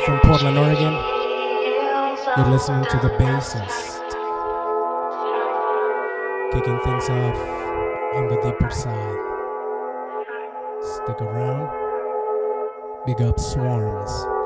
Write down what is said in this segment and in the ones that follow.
Live from Portland, Oregon. You're listening to the bassist. Kicking things off on the deeper side. Stick around. Big up Swarms.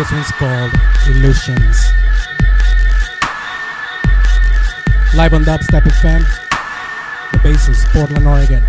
This one's called Illusions. Live on Dubstep FM. The bassist, Portland, Oregon.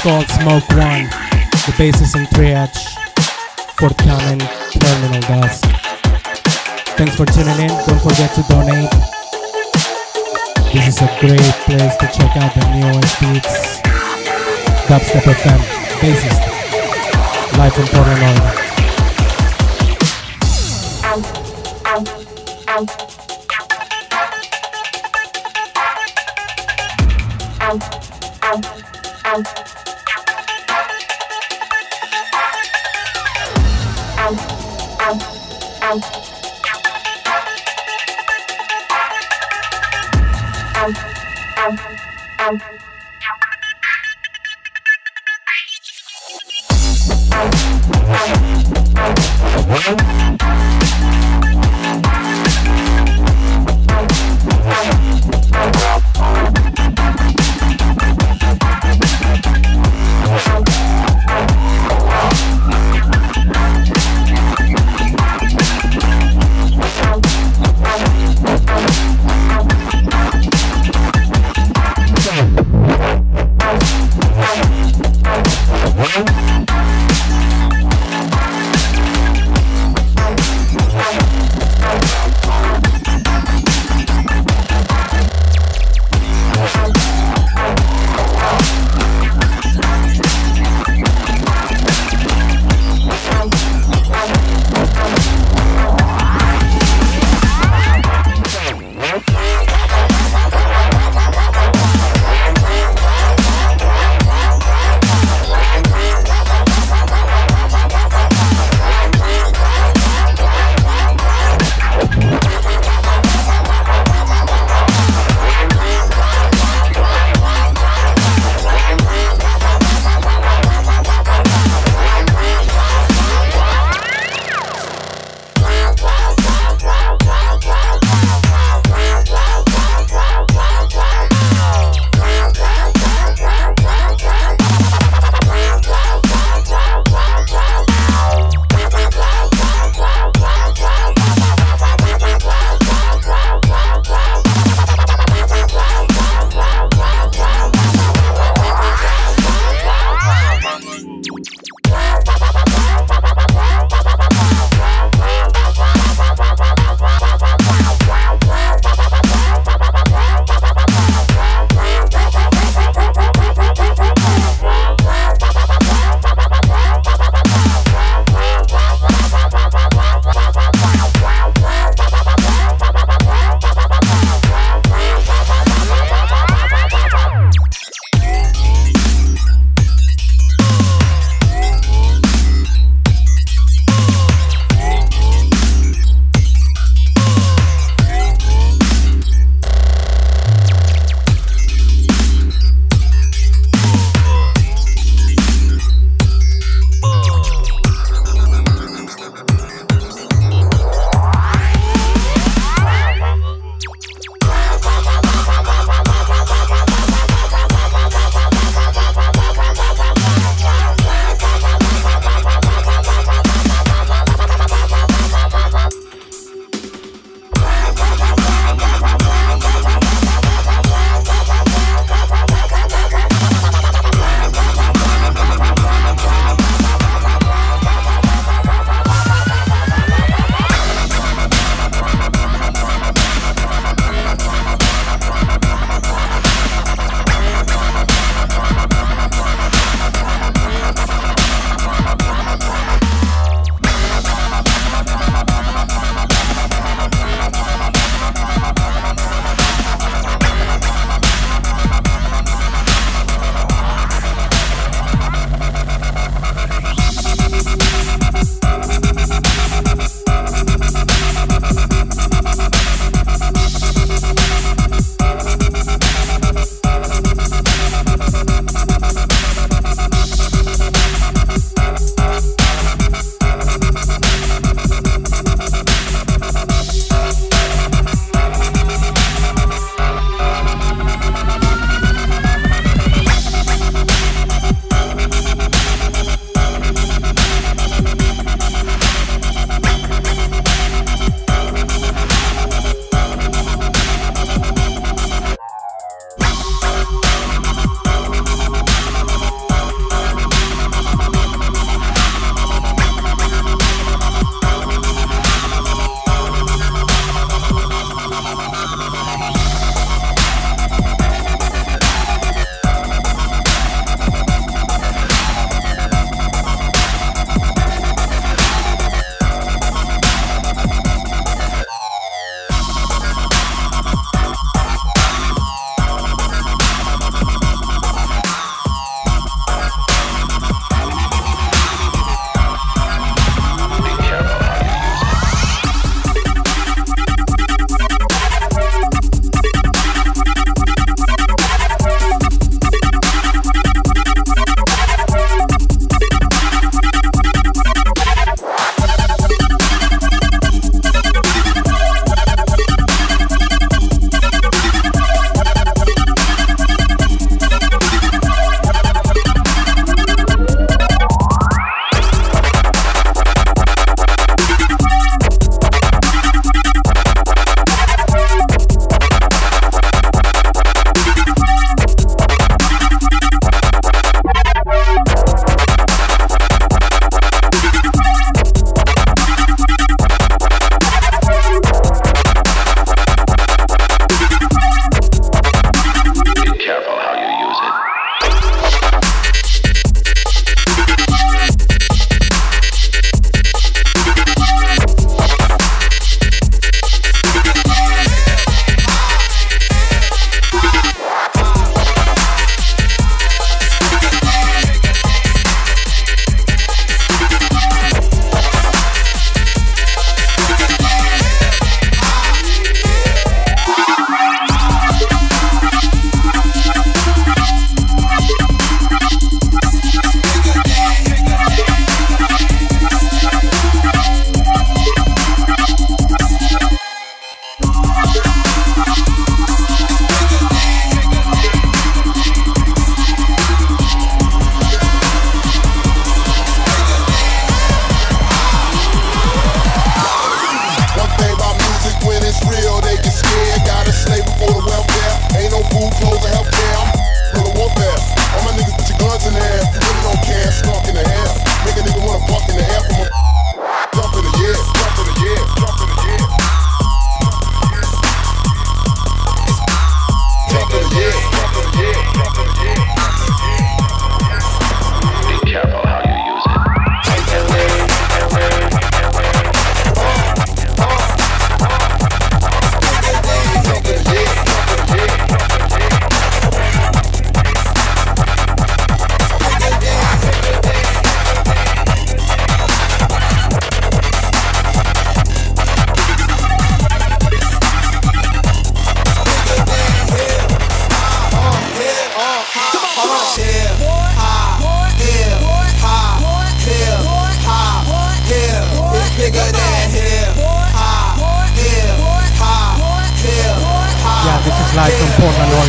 called Smoke One. The bass is in 3H, common Terminal Dust. Thanks for tuning in. Don't forget to donate. This is a great place to check out the newest beats. Dubstep FM, bassist, life in Portland, Oregon. out.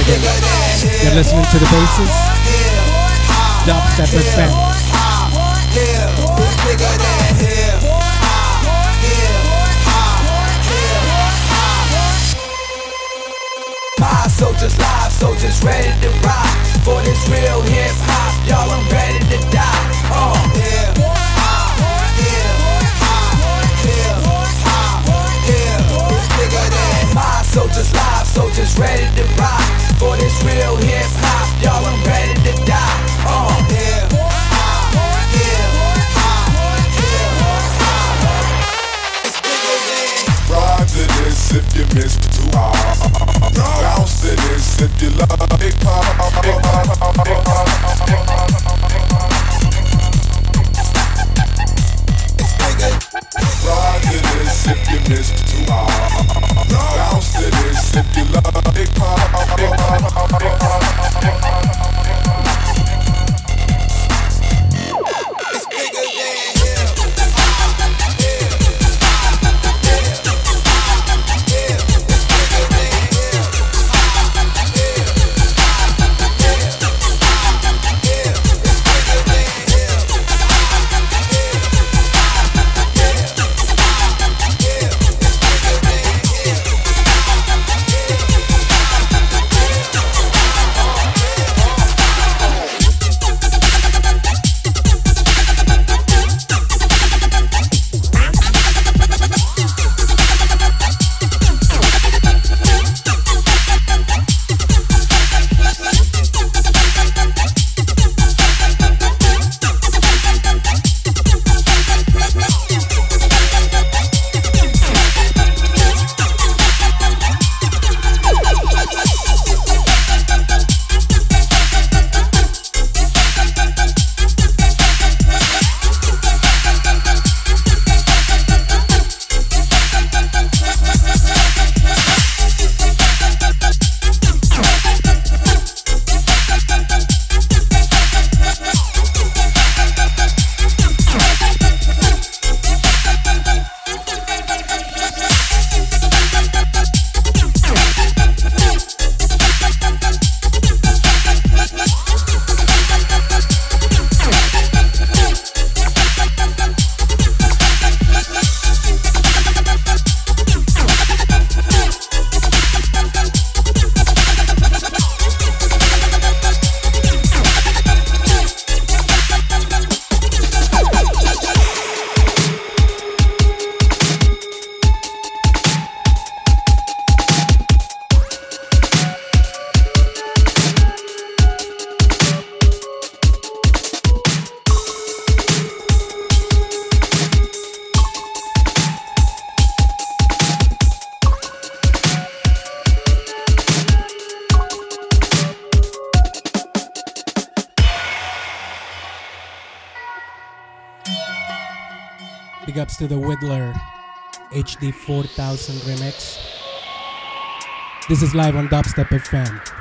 Oregon. You're listening to the bassist. Dubstep FM. My soldiers live, soldiers ready to rock for this real hip hop. Y'all, I'm ready to die. Uh, yeah. My soldiers live, soldiers ready to rock for this real hip hop. Y'all, I'm ready to die. Uh, yeah. To this if you miss too hard. Bounce to this if you love big Ride to this if you miss To the Whittler HD 4000 remix. This is live on Dubstep FM.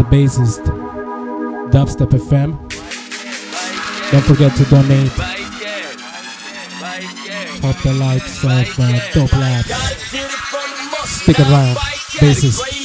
the bassist, Dubstep FM. Don't forget to donate. Pop the likes of uh, Top Labs. Stick around, bassist.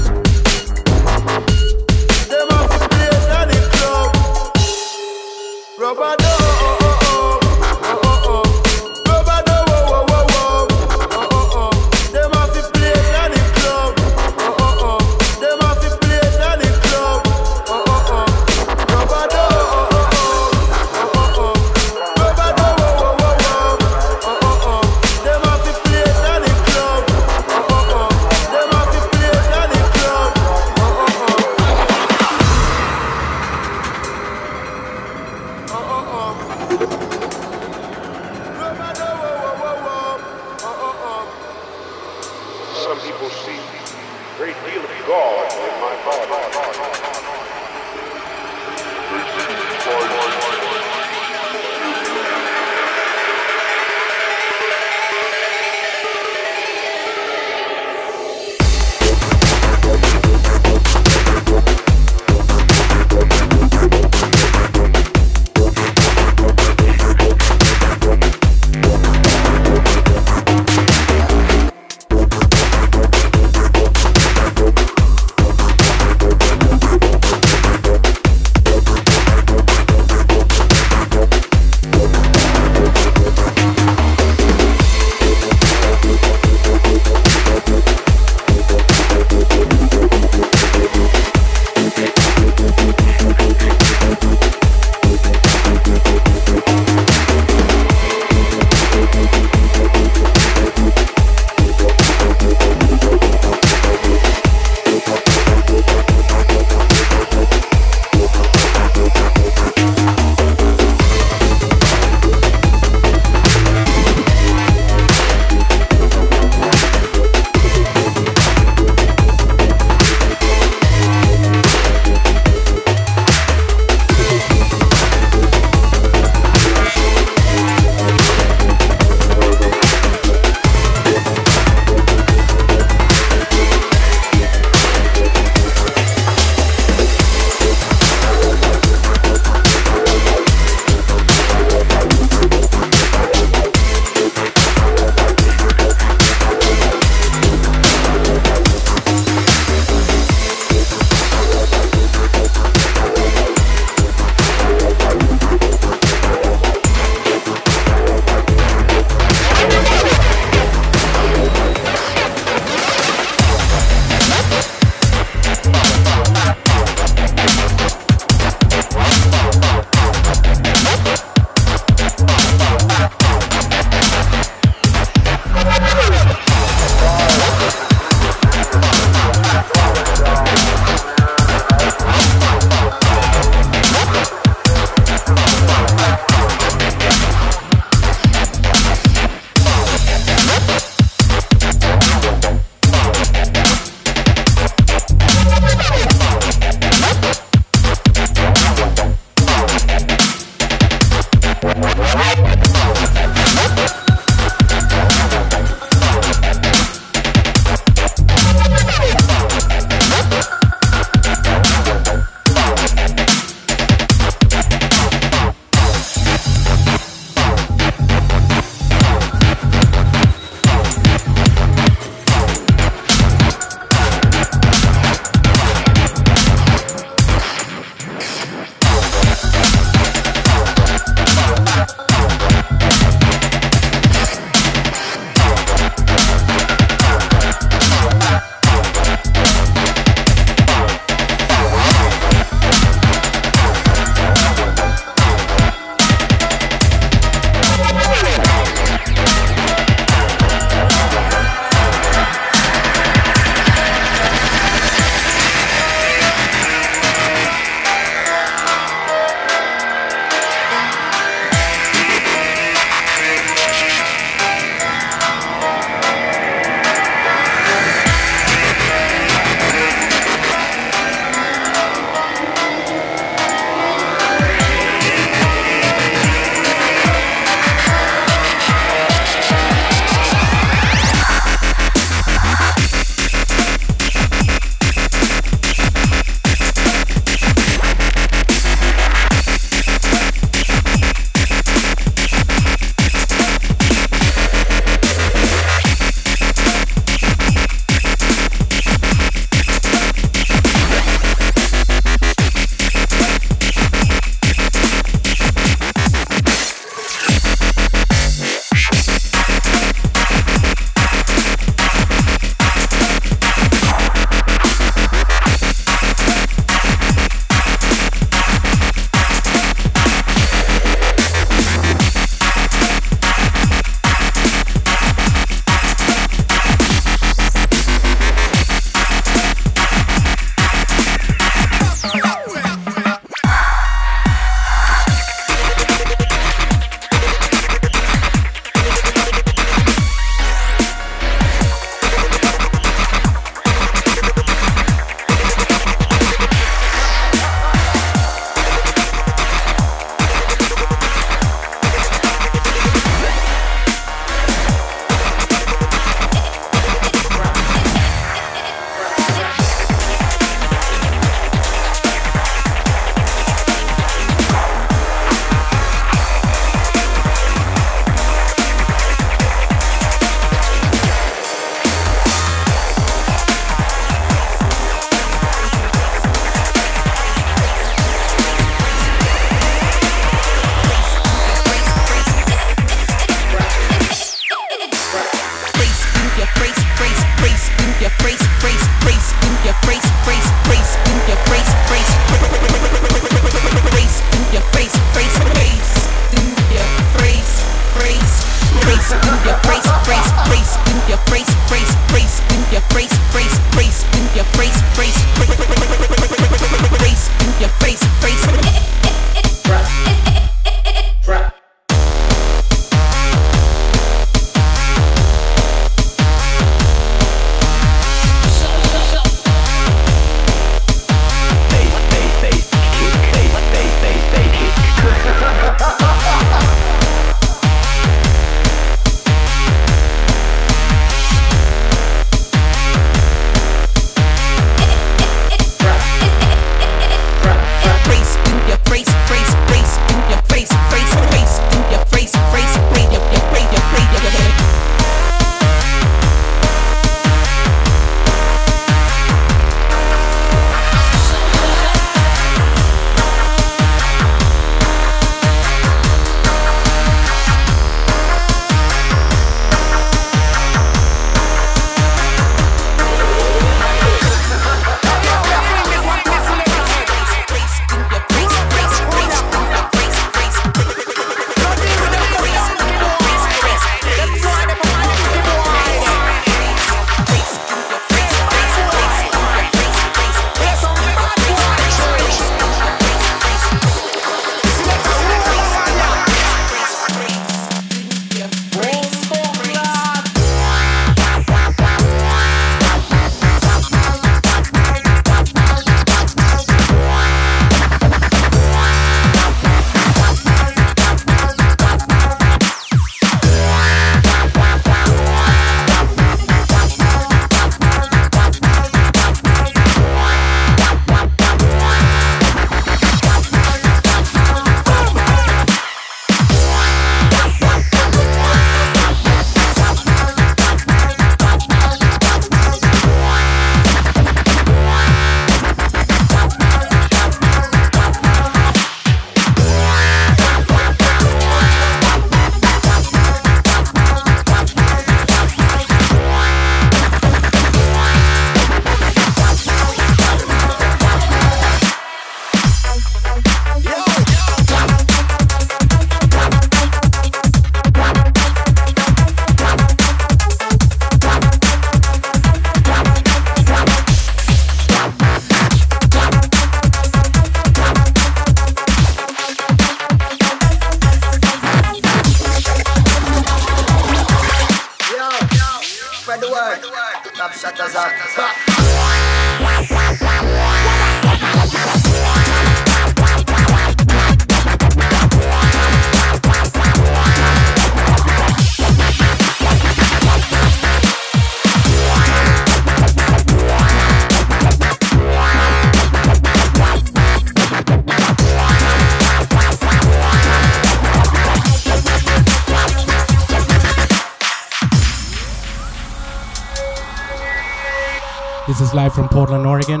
Live from Portland, Oregon.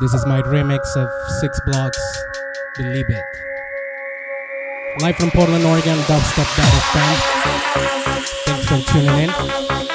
This is my remix of Six Blocks, Believe It. Live from Portland, Oregon, dubstep.fm. Thanks for tuning in.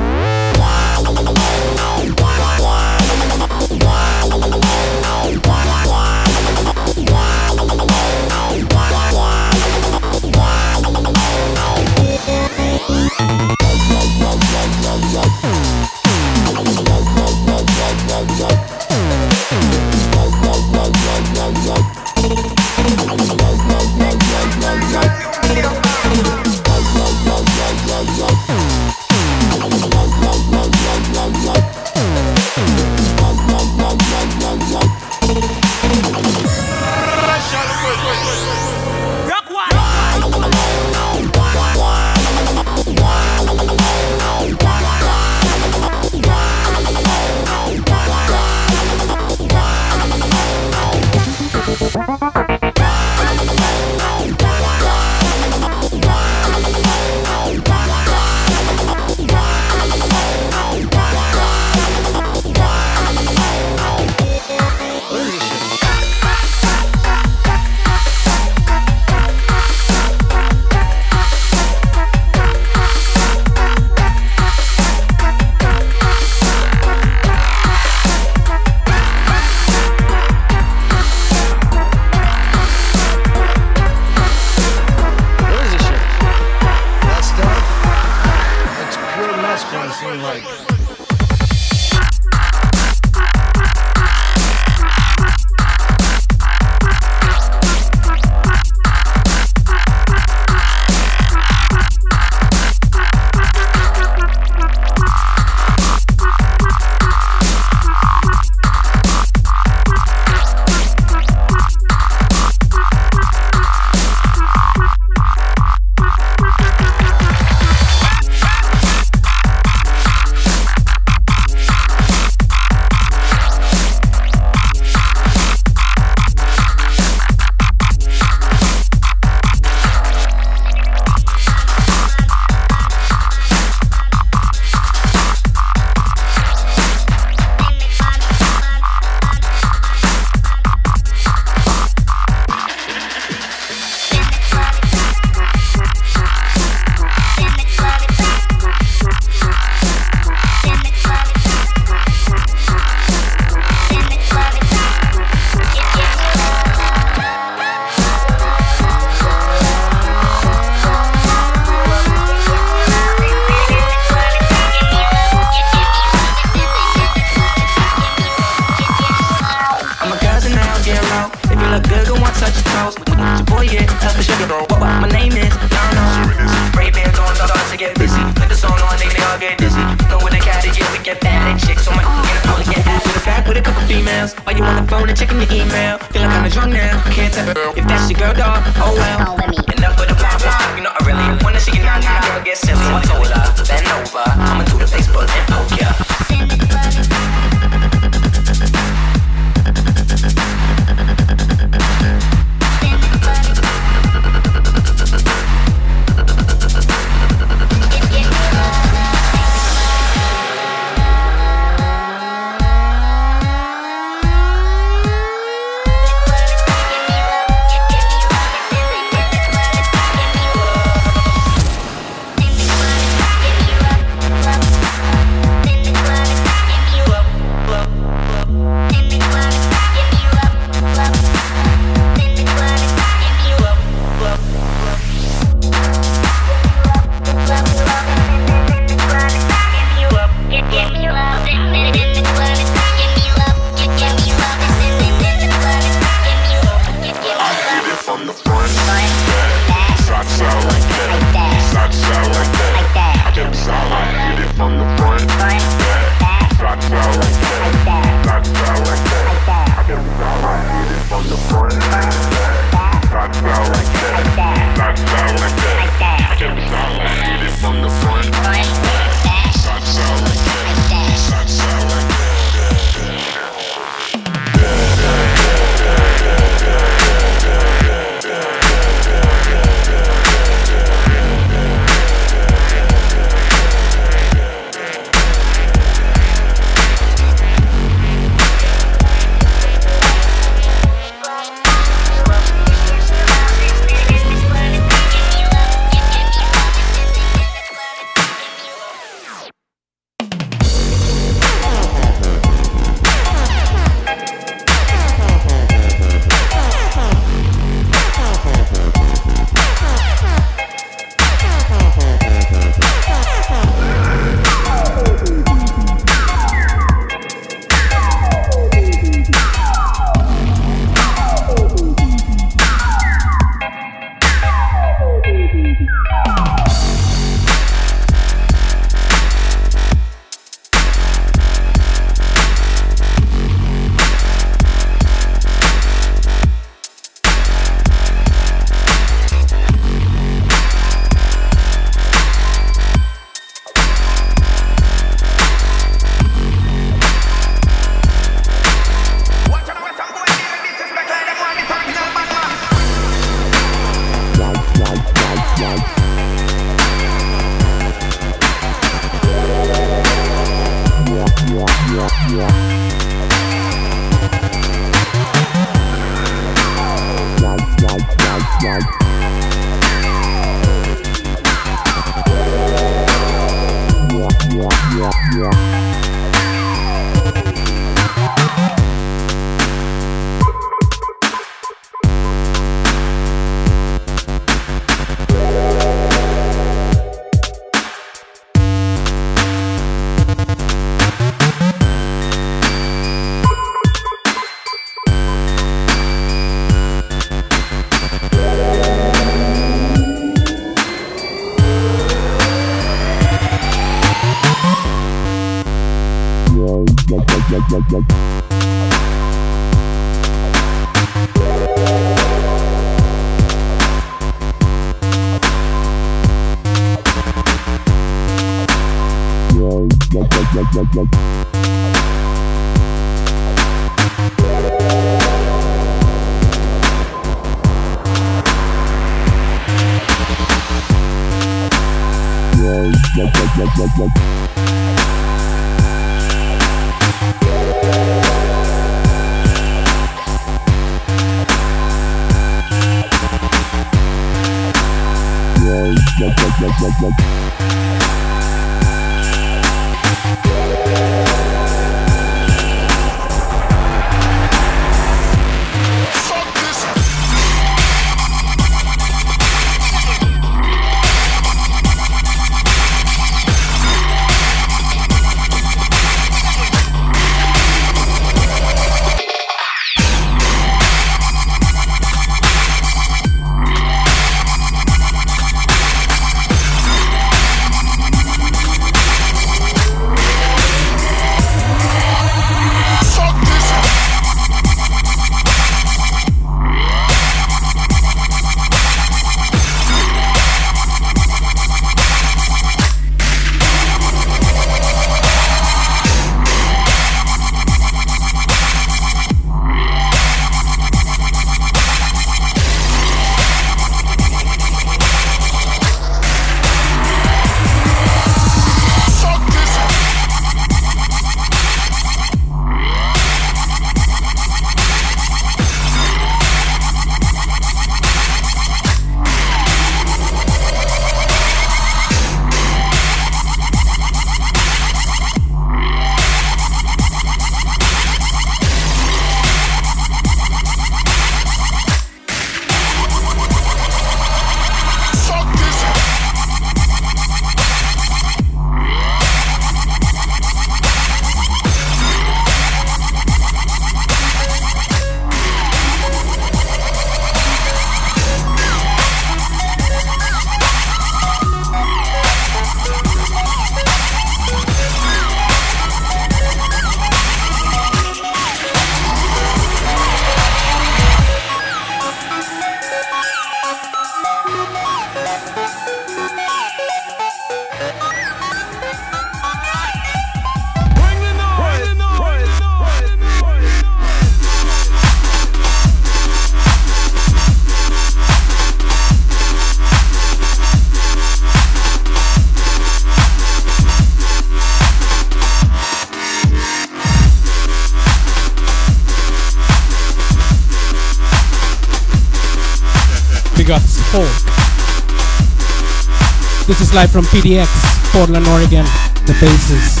Live from PDX, Portland, Oregon. The Bassist.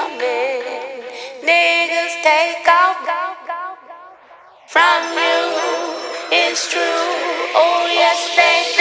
Coming, niggas take off from you. It's true. Oh yes, they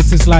This is like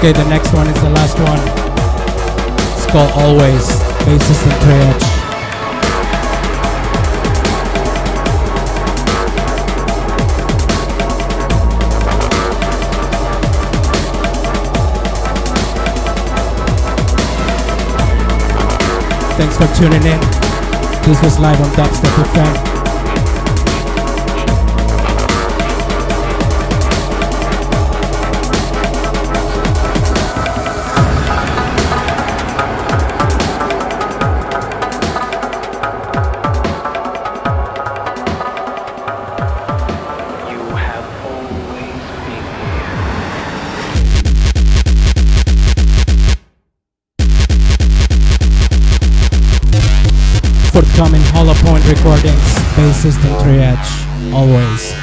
Okay, the next one is the last one. It's called Always, bassist and triage. Thanks for tuning in. This was live on Dubstep FM. Recordings, bassist and triage, always.